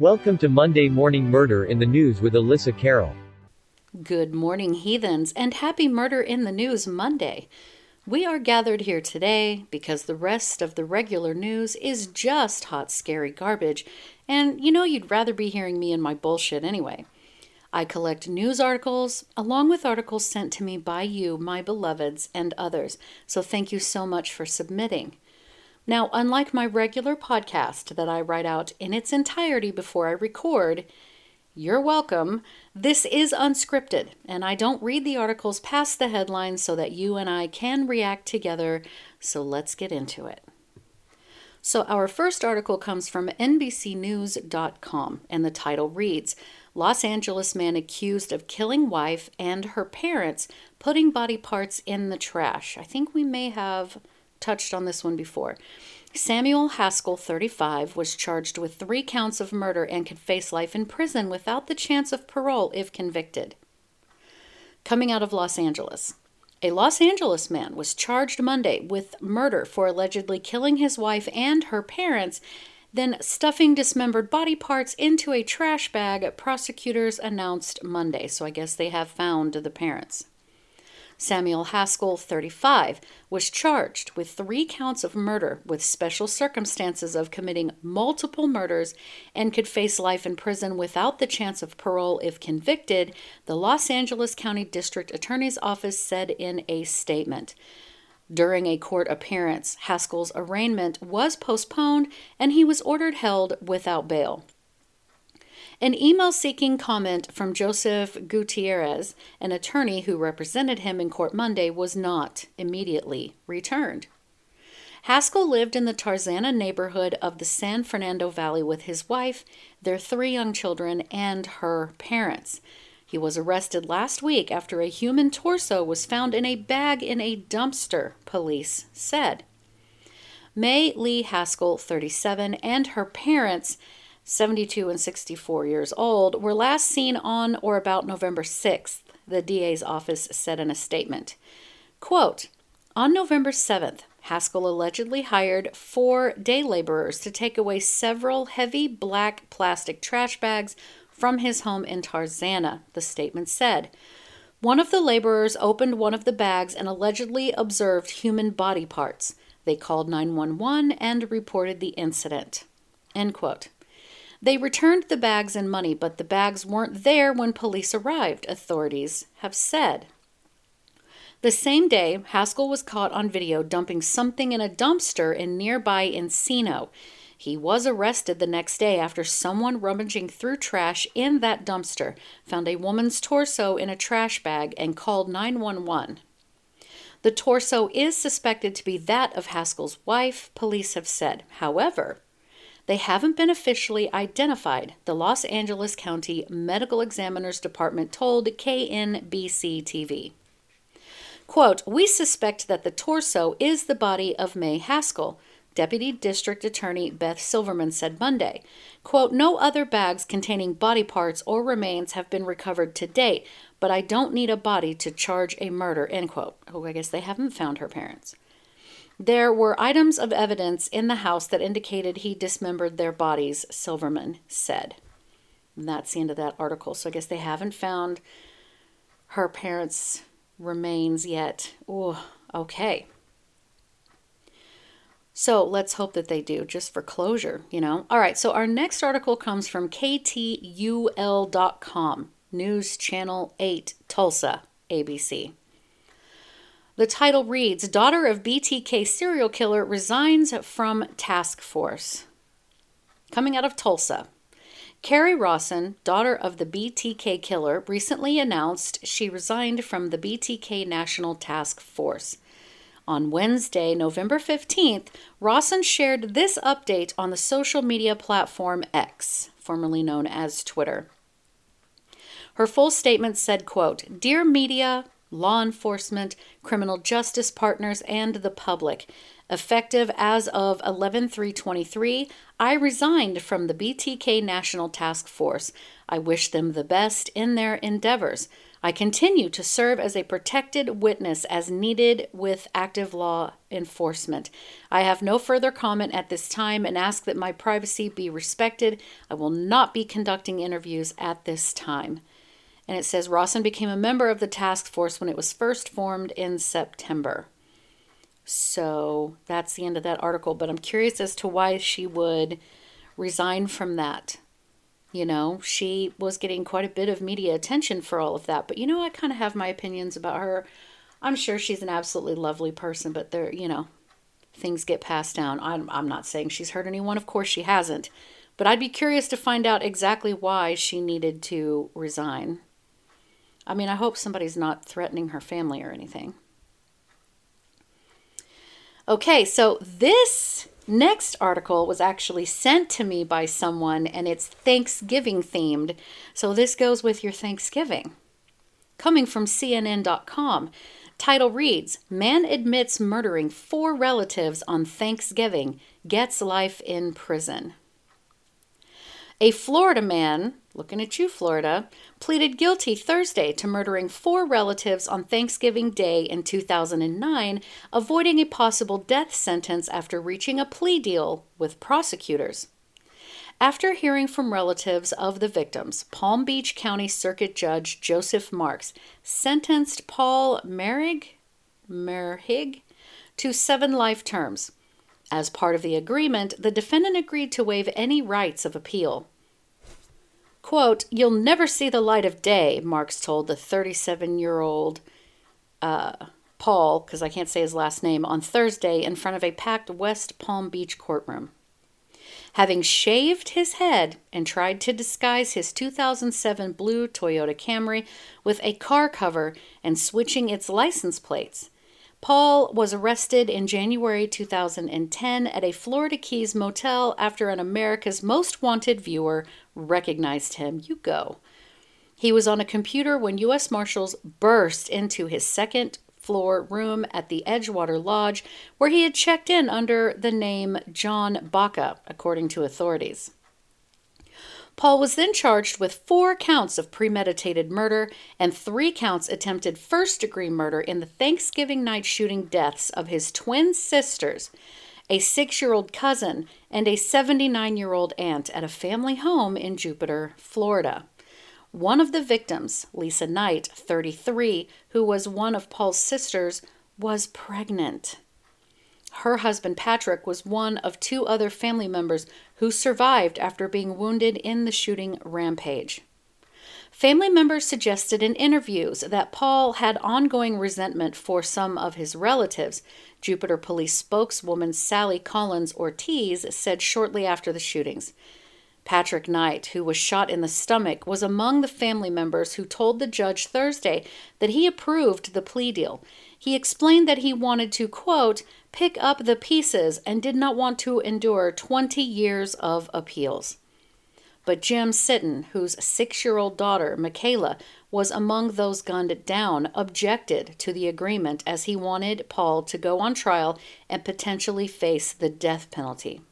Welcome to Monday Morning Murder in the News with Elissa Kerrill. Good morning, heathens, and happy Murder in the News Monday. We are gathered here today because the rest of the regular news is just hot, scary garbage, and you know you'd rather be hearing me and my bullshit anyway. I collect news articles along with articles sent to me by you, my beloveds, and others, so thank you so much for submitting. Now, unlike my regular podcast that I write out in its entirety before I record, you're welcome. This is unscripted, and I don't read the articles past the headlines so that you and I can react together. So let's get into it. So, our first article comes from NBCNews.com, and the title reads Los Angeles man accused of killing wife and her parents putting body parts in the trash. I think we may have touched on this one before. Samuel Haskell, 35, was charged with three counts of murder and could face life in prison without the chance of parole if convicted. Coming out of Los Angeles. A Los Angeles man was charged Monday with murder for allegedly killing his wife and her parents, then stuffing dismembered body parts into a trash bag, prosecutors announced Monday. So I guess they have found the parents. Samuel Haskell, 35, was charged with three counts of murder with special circumstances of committing multiple murders and could face life in prison without the chance of parole if convicted, the Los Angeles County District Attorney's Office said in a statement. During a court appearance, Haskell's arraignment was postponed and he was ordered held without bail. An email seeking comment from Joseph Gutierrez, an attorney who represented him in court Monday, was not immediately returned. Haskell lived in the Tarzana neighborhood of the San Fernando Valley with his wife, their three young children, and her parents. He was arrested last week after a human torso was found in a bag in a dumpster, police said. Mei Li Haskell, 37, and her parents 72 and 64 years old, were last seen on or about November 6th, the DA's office said in a statement. Quote, on November 7th, Haskell allegedly hired four day laborers to take away several heavy black plastic trash bags from his home in Tarzana, the statement said. One of the laborers opened one of the bags and allegedly observed human body parts. They called 911 and reported the incident. End quote. They returned the bags and money, but the bags weren't there when police arrived, authorities have said. The same day, Haskell was caught on video dumping something in a dumpster in nearby Encino. He was arrested the next day after someone rummaging through trash in that dumpster found a woman's torso in a trash bag and called 911. The torso is suspected to be that of Haskell's wife, police have said. However, they haven't been officially identified, the Los Angeles County Medical Examiner's Department told KNBC TV. Quote, We suspect that the torso is the body of Mei Haskell, Deputy District Attorney Beth Silverman said Monday. Quote, No other bags containing body parts or remains have been recovered to date, but I don't need a body to charge a murder, end quote. Oh, I guess they haven't found her parents. There were items of evidence in the house that indicated he dismembered their bodies, Silverman said. And that's the end of that article. So I guess they haven't found her parents' remains yet. Oh, okay. So let's hope that they do, just for closure, you know. All right, so our next article comes from KTUL.com, News Channel 8, Tulsa, ABC. The title reads Daughter of BTK serial killer resigns from task force. Coming out of Tulsa. Kerri Rawson, daughter of the BTK killer, recently announced she resigned from the BTK National Task Force. On Wednesday, November 15th, Rawson shared this update on the social media platform X, formerly known as Twitter. Her full statement said, quote, Dear media, law enforcement, criminal justice partners, and the public. Effective as of 11/3/23, I resigned from the BTK National Task Force. I wish them the best in their endeavors. I continue to serve as a protected witness as needed with active law enforcement. I have no further comment at this time and ask that my privacy be respected. I will not be conducting interviews at this time. And it says Rawson became a member of the task force when it was first formed in September. So that's the end of that article, but I'm curious as to why she would resign from that. You know, she was getting quite a bit of media attention for all of that. But, you know, I kind of have my opinions about her. I'm sure she's an absolutely lovely person, but there, you know, things get passed down. I'm, I'm not saying she's hurt anyone. Of course, she hasn't. But I'd be curious to find out exactly why she needed to resign. I mean, I hope somebody's not threatening her family or anything. Okay, so this next article was actually sent to me by someone and it's Thanksgiving themed. So this goes with your Thanksgiving. Coming from CNN.com. Title reads Man admits murdering four relatives on Thanksgiving, gets life in prison. A Florida man, looking at you, Florida, pleaded guilty Thursday to murdering four relatives on Thanksgiving Day in 2009, avoiding a possible death sentence after reaching a plea deal with prosecutors. After hearing from relatives of the victims, Palm Beach County Circuit Judge Joseph Marks sentenced Paul Merrig, Merhig to seven life terms. As part of the agreement, the defendant agreed to waive any rights of appeal. Quote, You'll never see the light of day, Marks told the 37 year old uh, Paul, because I can't say his last name, on Thursday in front of a packed West Palm Beach courtroom. Having shaved his head and tried to disguise his 2007 blue Toyota Camry with a car cover and switching its license plates, Paul was arrested in January 2010 at a Florida Keys motel after an America's Most Wanted viewer recognized him. You go. He was on a computer when U.S. Marshals burst into his second floor room at the Edgewater Lodge, where he had checked in under the name John Baca, according to authorities. Paul was then charged with four counts of premeditated murder and three counts attempted first degree murder in the Thanksgiving night shooting deaths of his twin sisters, a six year old cousin, and a 79 year old aunt at a family home in Jupiter, Florida. One of the victims, Lisa Knight, 33, who was one of Paul's sisters, was pregnant. Her husband Patrick was one of two other family members who survived after being wounded in the shooting rampage. Family members suggested in interviews that Paul had ongoing resentment for some of his relatives. Jupiter Police spokeswoman Sally Collins Ortiz said shortly after the shootings. Patrick Knight, who was shot in the stomach, was among the family members who told the judge Thursday that he approved the plea deal. He explained that he wanted to, quote, pick up the pieces and did not want to endure 20 years of appeals. But Jim Sitton, whose six year old daughter, Makayla, was among those gunned down, objected to the agreement as he wanted Paul to go on trial and potentially face the death penalty.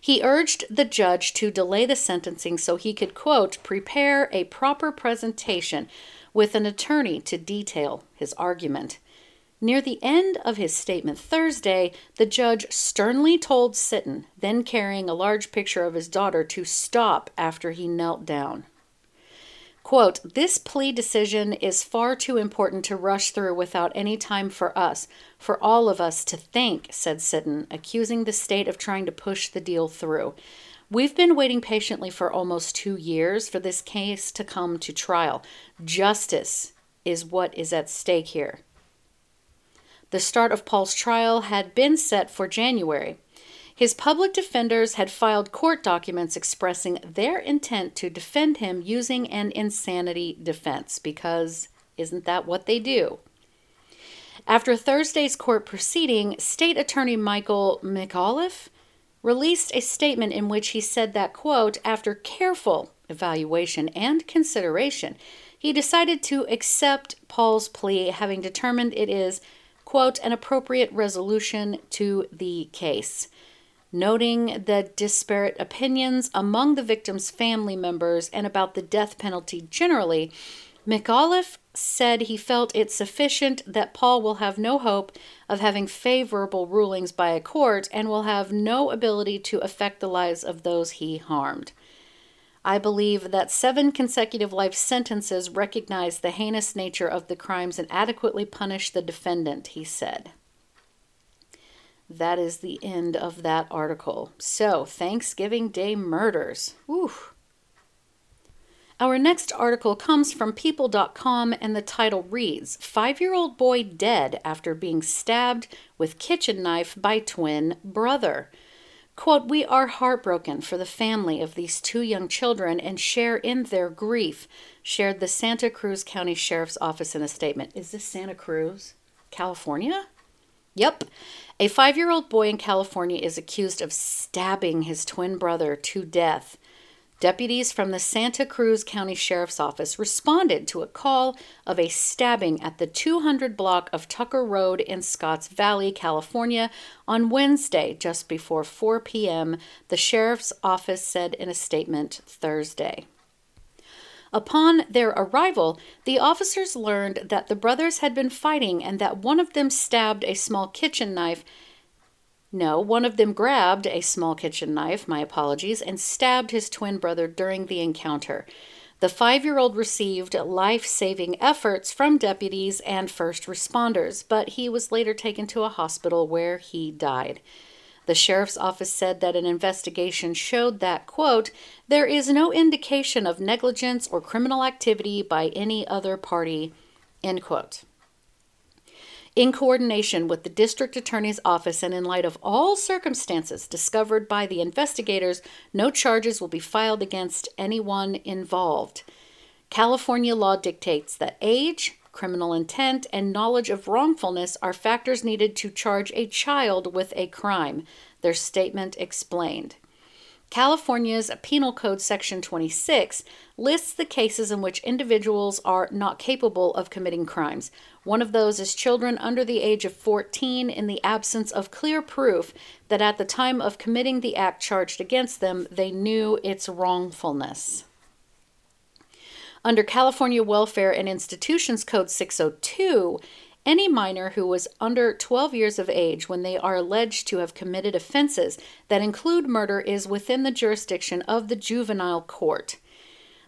He urged the judge to delay the sentencing so he could, quote, prepare a proper presentation with an attorney to detail his argument. Near the end of his statement Thursday, the judge sternly told Sitton, then carrying a large picture of his daughter, to stop after he knelt down. Quote, This plea decision is far too important to rush through without any time for us, for all of us to think, said Sitton, accusing the state of trying to push the deal through. We've been waiting patiently for almost two years for this case to come to trial. Justice is what is at stake here. The start of Paul's trial had been set for January. His public defenders had filed court documents expressing their intent to defend him using an insanity defense, because isn't that what they do? After Thursday's court proceeding, State Attorney Michael McAuliffe released a statement in which he said that, quote, after careful evaluation and consideration, he decided to accept Paul's plea, having determined it is, quote, an appropriate resolution to the case noting the disparate opinions among the victim's family members and about the death penalty generally, McAuliffe said he felt it sufficient that Paul will have no hope of having favorable rulings by a court and will have no ability to affect the lives of those he harmed. I believe that seven consecutive life sentences recognize the heinous nature of the crimes and adequately punish the defendant, he said. That is the end of that article. So, Thanksgiving Day murders. Whew. Our next article comes from People.com and the title reads Five year old boy dead after being stabbed with kitchen knife by twin brother. Quote, We are heartbroken for the family of these two young children and share in their grief, shared the Santa Cruz County Sheriff's Office in a statement. Is this Santa Cruz, California? Yep. A five year old boy in California is accused of stabbing his twin brother to death. Deputies from the Santa Cruz County Sheriff's Office responded to a call of a stabbing at the 200 block of Tucker Road in Scotts Valley, California, on Wednesday, just before 4 p.m., the Sheriff's Office said in a statement Thursday. Upon their arrival, the officers learned that the brothers had been fighting and that one of them stabbed a small kitchen knife no, one of them grabbed a small kitchen knife, my apologies, and stabbed his twin brother during the encounter. The five year old received life saving efforts from deputies and first responders, but he was later taken to a hospital where he died. The sheriff's office said that an investigation showed that, quote, there is no indication of negligence or criminal activity by any other party, end quote. In coordination with the district attorney's office and in light of all circumstances discovered by the investigators, no charges will be filed against anyone involved. California law dictates that age, criminal intent, and knowledge of wrongfulness are factors needed to charge a child with a crime, their statement explained. California's Penal Code Section 26 lists the cases in which individuals are not capable of committing crimes. One of those is children under the age of 14 in the absence of clear proof that at the time of committing the act charged against them, they knew its wrongfulness. Under California Welfare and Institutions Code 602, any minor who was under 12 years of age when they are alleged to have committed offenses that include murder is within the jurisdiction of the juvenile court.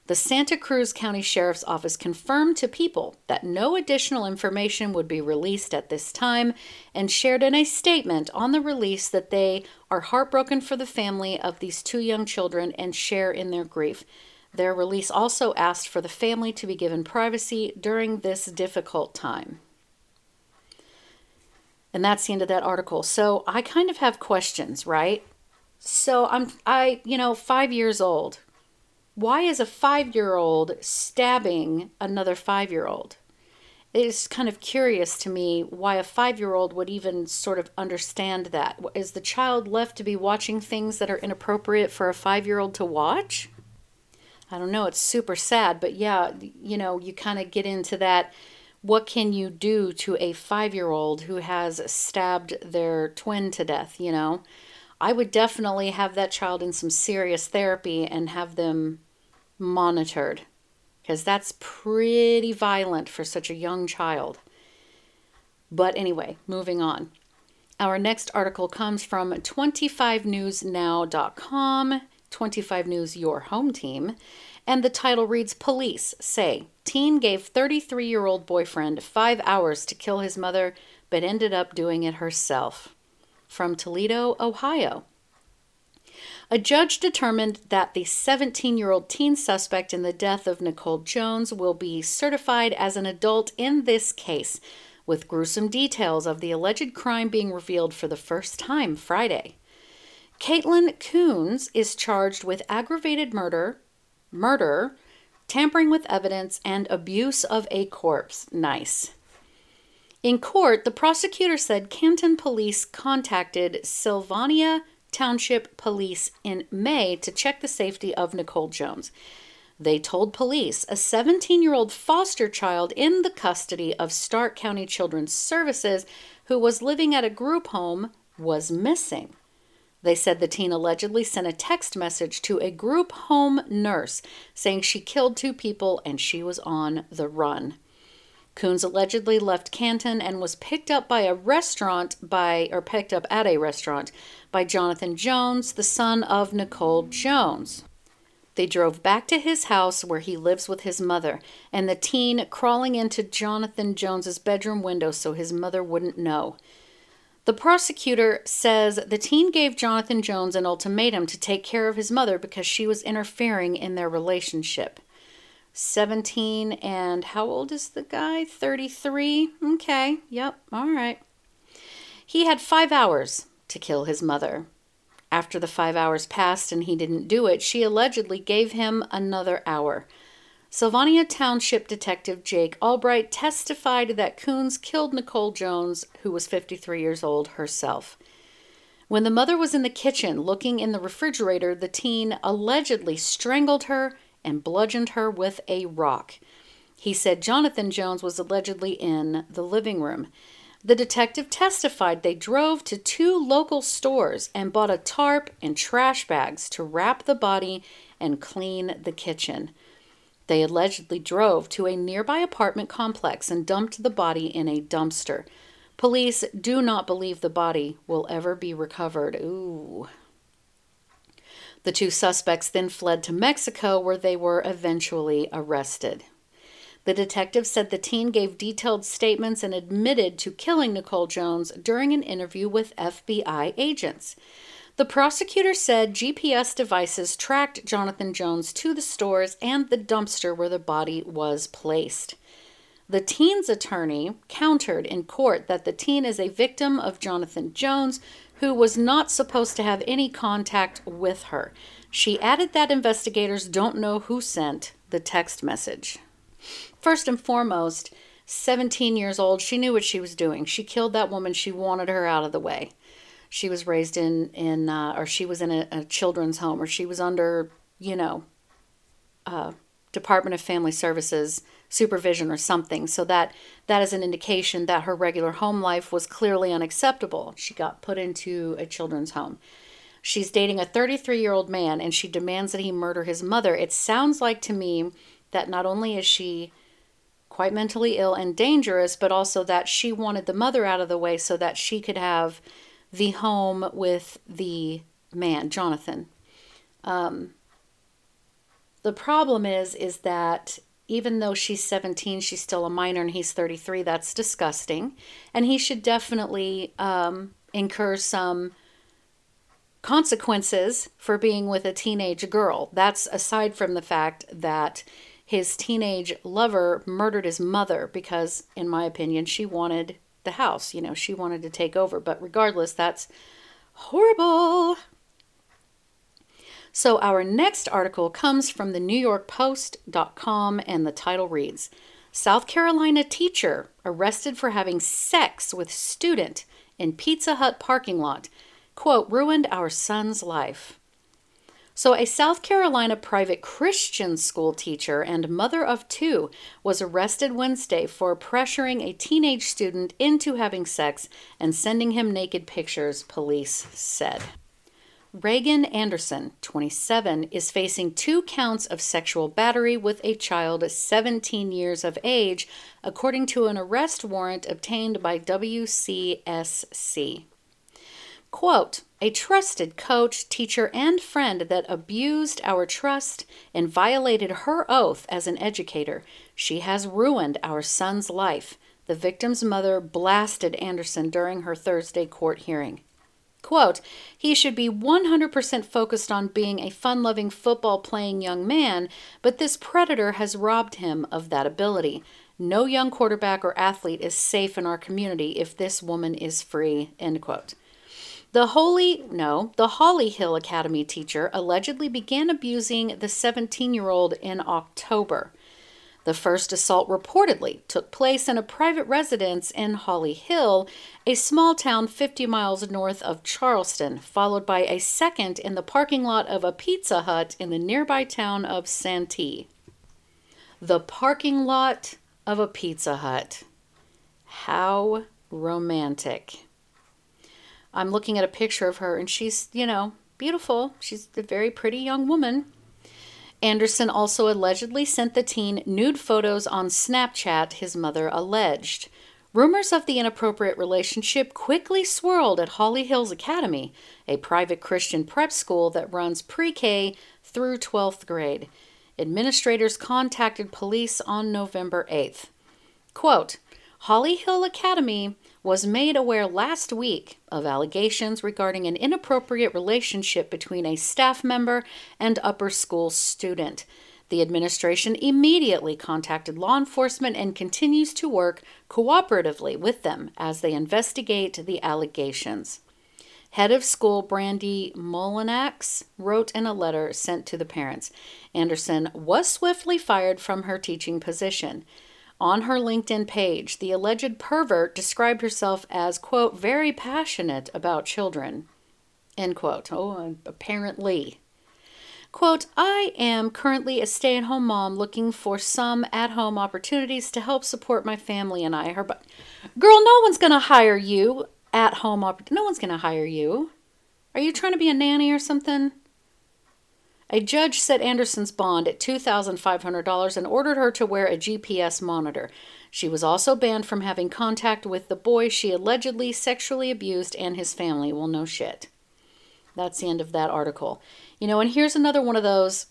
The Santa Cruz County Sheriff's Office confirmed to people that no additional information would be released at this time and shared in a statement on the release that they are heartbroken for the family of these two young children and share in their grief. Their release also asked for the family to be given privacy during this difficult time. And that's the end of that article. So I kind of have questions, right? So I'm I, you know, 5 years old. Why is a 5-year-old stabbing another 5-year-old? It's kind of curious to me why a 5-year-old would even sort of understand that. Is the child left to be watching things that are inappropriate for a 5-year-old to watch? I don't know, it's super sad, but yeah, you know, you kind of get into that what can you do to a five year old who has stabbed their twin to death, you know? I would definitely have that child in some serious therapy and have them monitored because that's pretty violent for such a young child. But anyway, moving on. Our next article comes from 25newsnow.com, 25 News Your Home Team, and the title reads Police say teen gave 33 year old boyfriend five hours to kill his mother, but ended up doing it herself. From Toledo, Ohio. A judge determined that the 17 year old teen suspect in the death of Nicole Jones will be certified as an adult in this case, with gruesome details of the alleged crime being revealed for the first time Friday. Caitlin Coons is charged with aggravated murder, murder, tampering with evidence, and abuse of a corpse. Nice. In court, the prosecutor said Canton police contacted Sylvania Township Police in May to check the safety of Nicole Jones. They told police a 17 year old foster child in the custody of Stark County Children's Services who was living at a group home was missing. They said the teen allegedly sent a text message to a group home nurse saying she killed two people and she was on the run. Coons allegedly left Canton and was picked up by a restaurant by or picked up at a restaurant by Jonathan Jones, the son of Nicole Jones. They drove back to his house where he lives with his mother, and the teen crawling into Jonathan Jones's bedroom window so his mother wouldn't know. The prosecutor says the teen gave Jonathan Jones an ultimatum to take care of his mother because she was interfering in their relationship. 17 and how old is the guy? 33. Okay, yep, all right. He had five hours to kill his mother. After the five hours passed and he didn't do it, she allegedly gave him another hour. Sylvania Township Detective Jake Albright testified that Coons killed Nicole Jones, who was 53 years old herself. When the mother was in the kitchen looking in the refrigerator, the teen allegedly strangled her and bludgeoned her with a rock. He said Jonathan Jones was allegedly in the living room. The detective testified they drove to two local stores and bought a tarp and trash bags to wrap the body and clean the kitchen. They allegedly drove to a nearby apartment complex and dumped the body in a dumpster. Police do not believe the body will ever be recovered. Ooh. The two suspects then fled to Mexico where they were eventually arrested. The detective said the teen gave detailed statements and admitted to killing Nicole Jones during an interview with FBI agents. The prosecutor said GPS devices tracked Jonathan Jones to the stores and the dumpster where the body was placed. The teen's attorney countered in court that the teen is a victim of Jonathan Jones, who was not supposed to have any contact with her. She added that investigators don't know who sent the text message. First and foremost, 17 years old, she knew what she was doing. She killed that woman. She wanted her out of the way. She was raised in, in uh, or she was in a, a, children's home, or she was under, you know, uh, Department of Family Services supervision or something. So that that is an indication that her regular home life was clearly unacceptable. She got put into a children's home. She's dating a 33 year old man and she demands that he murder his mother. It sounds like to me that not only is she quite mentally ill and dangerous, but also that she wanted the mother out of the way so that she could have the home with the man, Jonathan. Um, the problem is, is that even though she's 17, she's still a minor and he's 33. That's disgusting. And he should definitely um, incur some consequences for being with a teenage girl. That's aside from the fact that his teenage lover murdered his mother because, in my opinion, she wanted the house. You know, she wanted to take over. But regardless, that's horrible. So, our next article comes from the New York Post.com, and the title reads South Carolina teacher arrested for having sex with student in Pizza Hut parking lot. Quote, ruined our son's life. So, a South Carolina private Christian school teacher and mother of two was arrested Wednesday for pressuring a teenage student into having sex and sending him naked pictures, police said. Reagan Anderson, 27, is facing two counts of sexual battery with a child 17 years of age, according to an arrest warrant obtained by WCSC. Quote, a trusted coach, teacher, and friend that abused our trust and violated her oath as an educator. She has ruined our son's life. The victim's mother blasted Anderson during her Thursday court hearing. Quote, he should be 100% focused on being a fun loving football playing young man, but this predator has robbed him of that ability. No young quarterback or athlete is safe in our community if this woman is free. End quote. The Holy, no, the Holly Hill Academy teacher allegedly began abusing the 17 year old in October. The first assault reportedly took place in a private residence in Holly Hill, a small town 50 miles north of Charleston, followed by a second in the parking lot of a Pizza Hut in the nearby town of Santee. The parking lot of a Pizza Hut. How romantic. I'm looking at a picture of her and she's, you know, beautiful. She's a very pretty young woman. Anderson also allegedly sent the teen nude photos on Snapchat, his mother alleged. Rumors of the inappropriate relationship quickly swirled at Holly Hills Academy, a private Christian prep school that runs pre K through 12th grade. Administrators contacted police on November 8th. Quote Holly Hill Academy was made aware last week of allegations regarding an inappropriate relationship between a staff member and upper school student. The administration immediately contacted law enforcement and continues to work cooperatively with them as they investigate the allegations. Head of school Brandy Molinax wrote in a letter sent to the parents Anderson was swiftly fired from her teaching position. On her LinkedIn page, the alleged pervert described herself as, quote, very passionate about children, end quote. Oh, apparently. Quote, I am currently a stay at home mom looking for some at home opportunities to help support my family and I. Her, but, girl, no one's going to hire you at home. No one's going to hire you. Are you trying to be a nanny or something? A judge set Anderson's bond at $2,500 and ordered her to wear a GPS monitor. She was also banned from having contact with the boy she allegedly sexually abused and his family. Well, no shit. That's the end of that article. You know, and here's another one of those.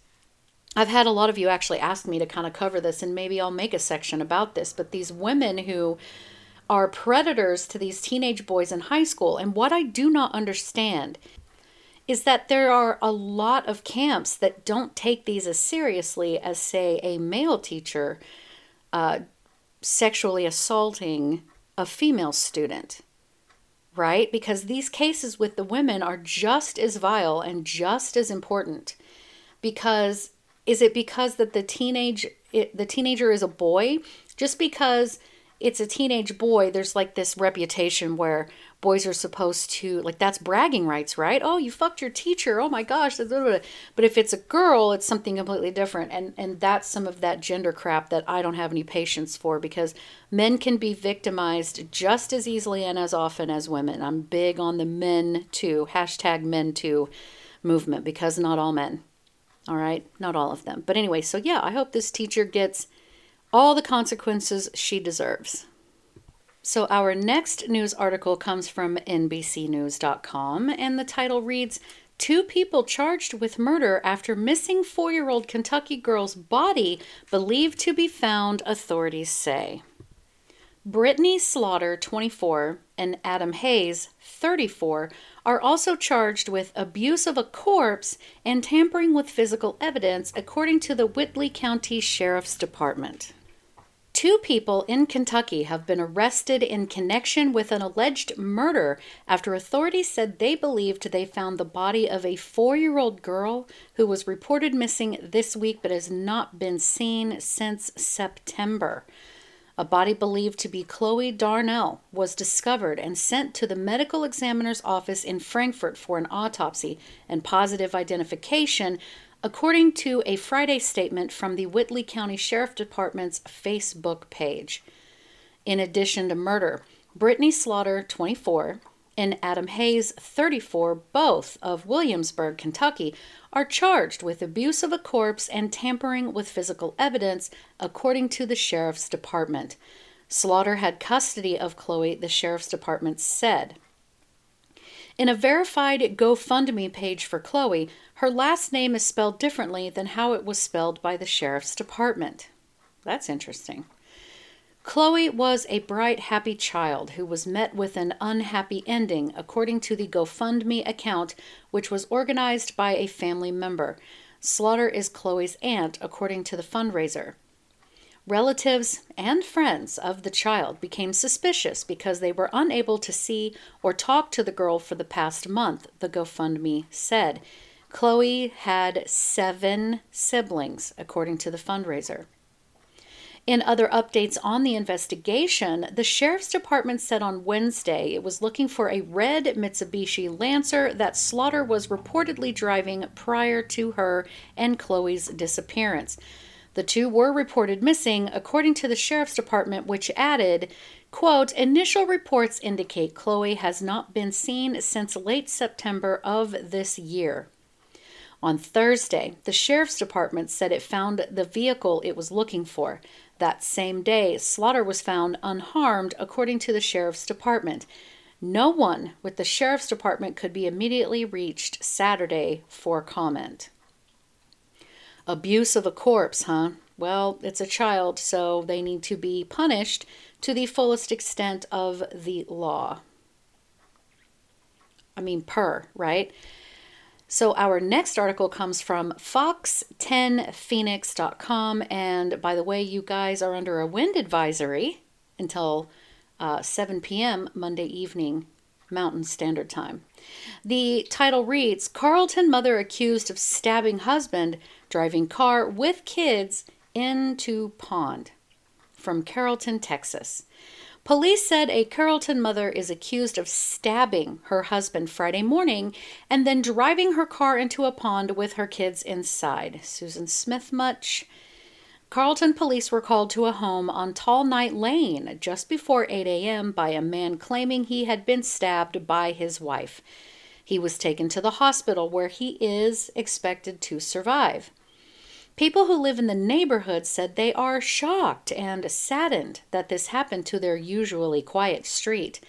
I've had a lot of you actually ask me to kind of cover this, and maybe I'll make a section about this. But these women who are predators to these teenage boys in high school, and what I do not understand is that there are a lot of camps that don't take these as seriously as, say, a male teacher uh, sexually assaulting a female student, right? Because these cases with the women are just as vile and just as important. Because is it because that the teenage it, the teenager is a boy? Just because it's a teenage boy, there's like this reputation where boys are supposed to like that's bragging rights, right? Oh, you fucked your teacher. Oh my gosh. But if it's a girl, it's something completely different. And and that's some of that gender crap that I don't have any patience for because men can be victimized just as easily and as often as women. I'm big on the men too, hashtag men too movement because not all men. All right, not all of them. But anyway, so yeah, I hope this teacher gets all the consequences she deserves. So, our next news article comes from NBCNews.com, and the title reads Two people charged with murder after missing four year old Kentucky girl's body believed to be found, authorities say. Brittany Slaughter, 24, and Adam Hayes, 34, are also charged with abuse of a corpse and tampering with physical evidence, according to the Whitley County Sheriff's Department. Two people in Kentucky have been arrested in connection with an alleged murder after authorities said they believed they found the body of a four year old girl who was reported missing this week but has not been seen since September. A body believed to be Chloe Darnell was discovered and sent to the medical examiner's office in Frankfort for an autopsy and positive identification according to a Friday statement from the Whitley County Sheriff Department's Facebook page. In addition to murder, Brittany Slaughter, 24, and Adam Hayes, 34, both of Williamsburg, Kentucky, are charged with abuse of a corpse and tampering with physical evidence, according to the Sheriff's Department. Slaughter had custody of Chloe, the Sheriff's Department said. In a verified GoFundMe page for Chloe, her last name is spelled differently than how it was spelled by the sheriff's department. That's interesting. Chloe was a bright, happy child who was met with an unhappy ending, according to the GoFundMe account, which was organized by a family member. Slaughter is Chloe's aunt, according to the fundraiser. Relatives and friends of the child became suspicious because they were unable to see or talk to the girl for the past month, the GoFundMe said. Chloe had seven siblings, according to the fundraiser. In other updates on the investigation, the sheriff's department said on Wednesday it was looking for a red Mitsubishi Lancer that Slaughter was reportedly driving prior to her and Chloe's disappearance. The two were reported missing, according to the sheriff's department, which added, quote, initial reports indicate Chloe has not been seen since late September of this year. On Thursday, the sheriff's department said it found the vehicle it was looking for. That same day, Slaughter was found unharmed, according to the sheriff's department. No one with the sheriff's department could be immediately reached Saturday for comment. Abuse of a corpse, huh? Well, it's a child, so they need to be punished to the fullest extent of the law. I mean, per, right? So, our next article comes from fox10phoenix.com. And by the way, you guys are under a wind advisory until uh, 7 p.m. Monday evening, Mountain Standard Time. The title reads Carrollton mother accused of stabbing husband driving car with kids into pond from Carrollton, Texas. Police said a Carrollton mother is accused of stabbing her husband Friday morning and then driving her car into a pond with her kids inside. Susan Smith much? Carrollton police were called to a home on Tall Night Lane just before 8 a.m. by a man claiming he had been stabbed by his wife. He was taken to the hospital where he is expected to survive. People who live in the neighborhood said they are shocked and saddened that this happened to their usually quiet street.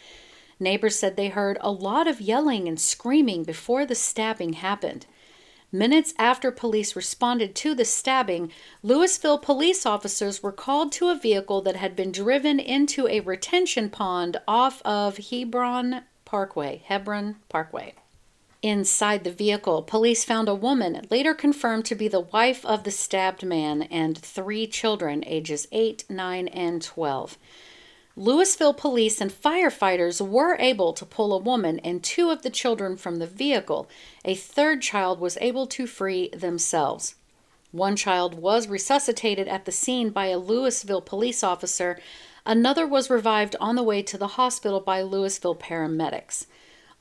Neighbors said they heard a lot of yelling and screaming before the stabbing happened. Minutes after police responded to the stabbing, Lewisville police officers were called to a vehicle that had been driven into a retention pond off of Hebron Parkway. Hebron Parkway. Inside the vehicle, police found a woman, later confirmed to be the wife of the stabbed man, and three children, ages 8, 9, and 12. Lewisville police and firefighters were able to pull a woman and two of the children from the vehicle. A third child was able to free themselves. One child was resuscitated at the scene by a Lewisville police officer. Another was revived on the way to the hospital by Lewisville paramedics.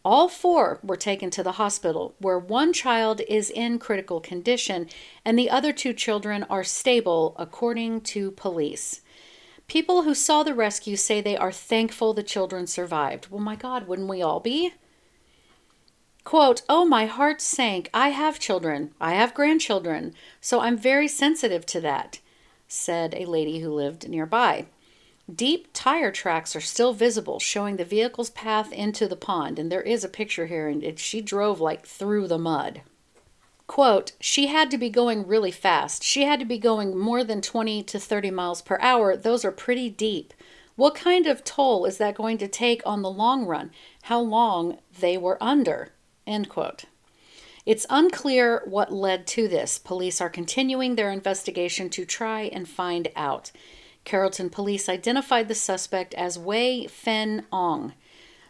All four were taken to the hospital, where one child is in critical condition and the other two children are stable, according to police. People who saw the rescue say they are thankful the children survived. Well, my God, wouldn't we all be? Quote, Oh, my heart sank. I have children. I have grandchildren. So I'm very sensitive to that, said a lady who lived nearby. Deep tire tracks are still visible, showing the vehicle's path into the pond, and there is a picture here, and it, she drove like through the mud. Quote, she had to be going really fast. She had to be going more than 20 to 30 miles per hour. Those are pretty deep. What kind of toll is that going to take on the long run? How long they were under? End quote. It's unclear what led to this. Police are continuing their investigation to try and find out. Carrollton police identified the suspect as Wei Fen Ong.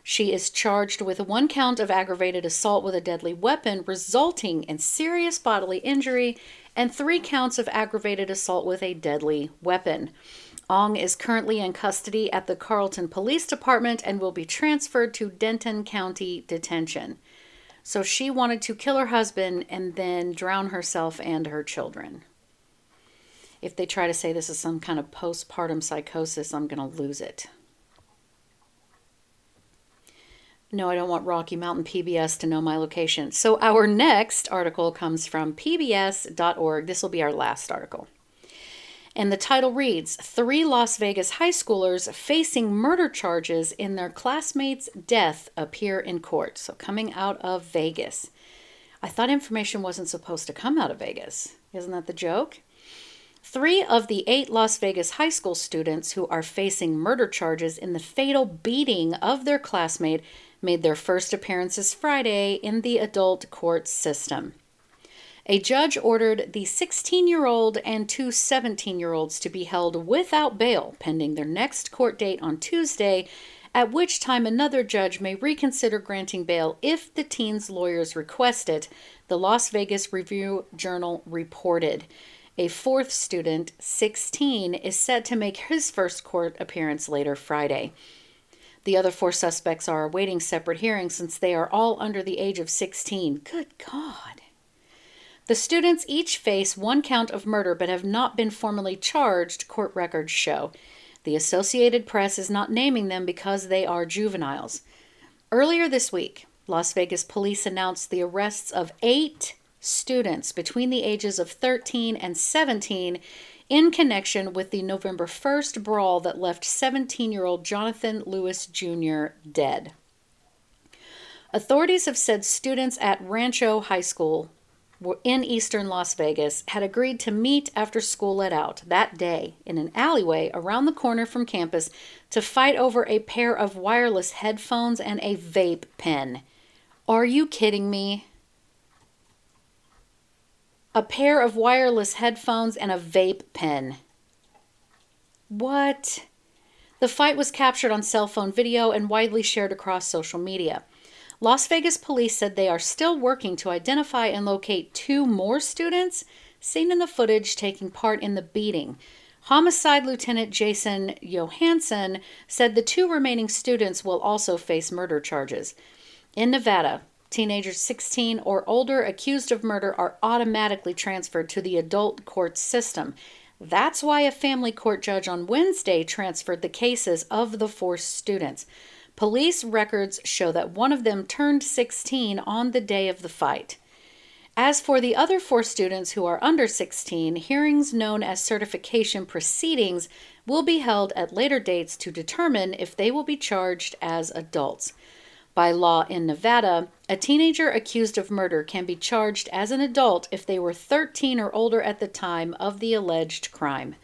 She is charged with one count of aggravated assault with a deadly weapon resulting in serious bodily injury and three counts of aggravated assault with a deadly weapon. Ong is currently in custody at the Carrollton Police Department and will be transferred to Denton County Detention. So she wanted to kill her husband and then drown herself and her children if they try to say this is some kind of postpartum psychosis, I'm going to lose it. No, I don't want Rocky Mountain PBS to know my location. So, our next article comes from pbs.org. This will be our last article. And the title reads Three Las Vegas high schoolers facing murder charges in their classmate's death appear in court. So, coming out of Vegas. I thought information wasn't supposed to come out of Vegas. Isn't that the joke? Three of the eight Las Vegas high school students who are facing murder charges in the fatal beating of their classmate made their first appearances Friday in the adult court system. A judge ordered the 16 year old and two 17 year olds to be held without bail pending their next court date on Tuesday, at which time another judge may reconsider granting bail if the teens' lawyers request it, the Las Vegas Review Journal reported. A fourth student, 16, is set to make his first court appearance later Friday. The other four suspects are awaiting separate hearings since they are all under the age of 16. Good God. The students each face one count of murder but have not been formally charged, court records show. The Associated Press is not naming them because they are juveniles. Earlier this week, Las Vegas police announced the arrests of eight students between the ages of 13 and 17 in connection with the November 1st brawl that left 17 year old Jonathan Lewis Jr. dead. Authorities have said students at Rancho High School in eastern Las Vegas had agreed to meet after school let out that day in an alleyway around the corner from campus to fight over a pair of wireless headphones and a vape pen. Are you kidding me? A pair of wireless headphones and a vape pen. What? The fight was captured on cell phone video and widely shared across social media. Las Vegas police said they are still working to identify and locate two more students seen in the footage taking part in the beating. Homicide Lieutenant Jason Johansson said the two remaining students will also face murder charges. In Nevada, teenagers 16 or older accused of murder are automatically transferred to the adult court system. That's why a family court judge on Wednesday transferred the cases of the four students. Police records show that one of them turned 16 on the day of the fight. As for the other four students who are under 16, hearings known as certification proceedings will be held at later dates to determine if they will be charged as adults. By law in Nevada, a teenager accused of murder can be charged as an adult if they were 13 or older at the time of the alleged crime.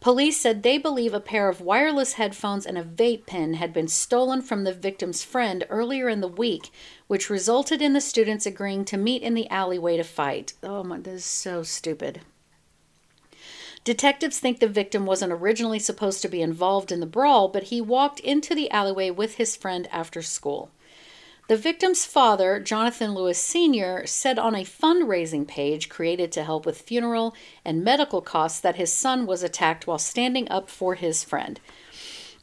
Police said they believe a pair of wireless headphones and a vape pen had been stolen from the victim's friend earlier in the week, which resulted in the students agreeing to meet in the alleyway to fight. Oh my, this is so stupid. Detectives think the victim wasn't originally supposed to be involved in the brawl, but he walked into the alleyway with his friend after school. The victim's father, Jonathan Lewis Sr., said on a fundraising page created to help with funeral and medical costs that his son was attacked while standing up for his friend.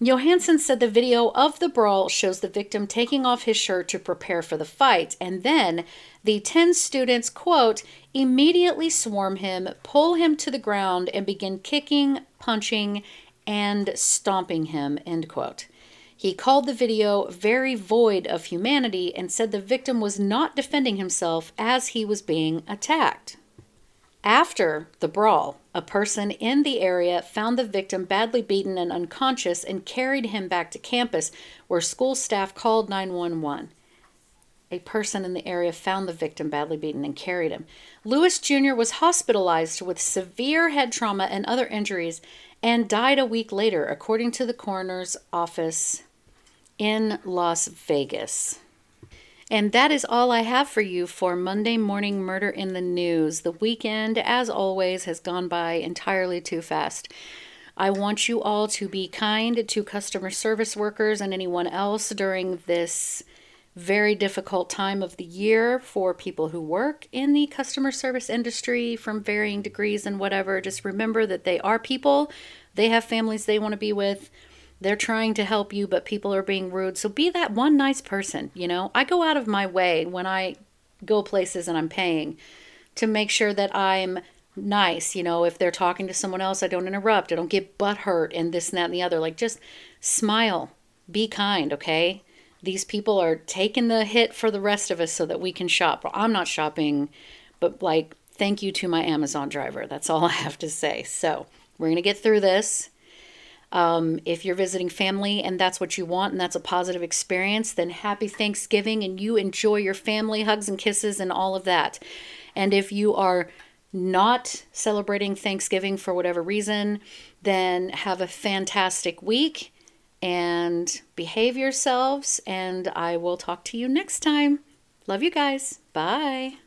Johansson said the video of the brawl shows the victim taking off his shirt to prepare for the fight, and then the 10 students, quote, immediately swarm him, pull him to the ground, and begin kicking, punching, and stomping him, end quote. He called the video very void of humanity and said the victim was not defending himself as he was being attacked. After the brawl, a person in the area found the victim badly beaten and unconscious and carried him back to campus, where school staff called 911. A person in the area found the victim badly beaten and carried him. Lewis Jr. was hospitalized with severe head trauma and other injuries and died a week later, according to the coroner's office in Las Vegas. And that is all I have for you for Monday Morning Murder in the News. The weekend, as always, has gone by entirely too fast. I want you all to be kind to customer service workers and anyone else during this very difficult time of the year for people who work in the customer service industry from varying degrees and whatever. Just remember that they are people, they have families they want to be with they're trying to help you, but people are being rude. So be that one nice person, you know? I go out of my way when I go places and I'm paying to make sure that I'm nice. You know, if they're talking to someone else, I don't interrupt. I don't get butt hurt and this and that and the other. Like, just smile, be kind, okay? These people are taking the hit for the rest of us so that we can shop. I'm not shopping, but like, thank you to my Amazon driver. That's all I have to say. So, we're going to get through this. Um, if you're visiting family and that's what you want and that's a positive experience, then happy Thanksgiving and you enjoy your family, hugs and kisses, and all of that. And if you are not celebrating Thanksgiving for whatever reason, then have a fantastic week and behave yourselves. And I will talk to you next time. Love you guys. Bye.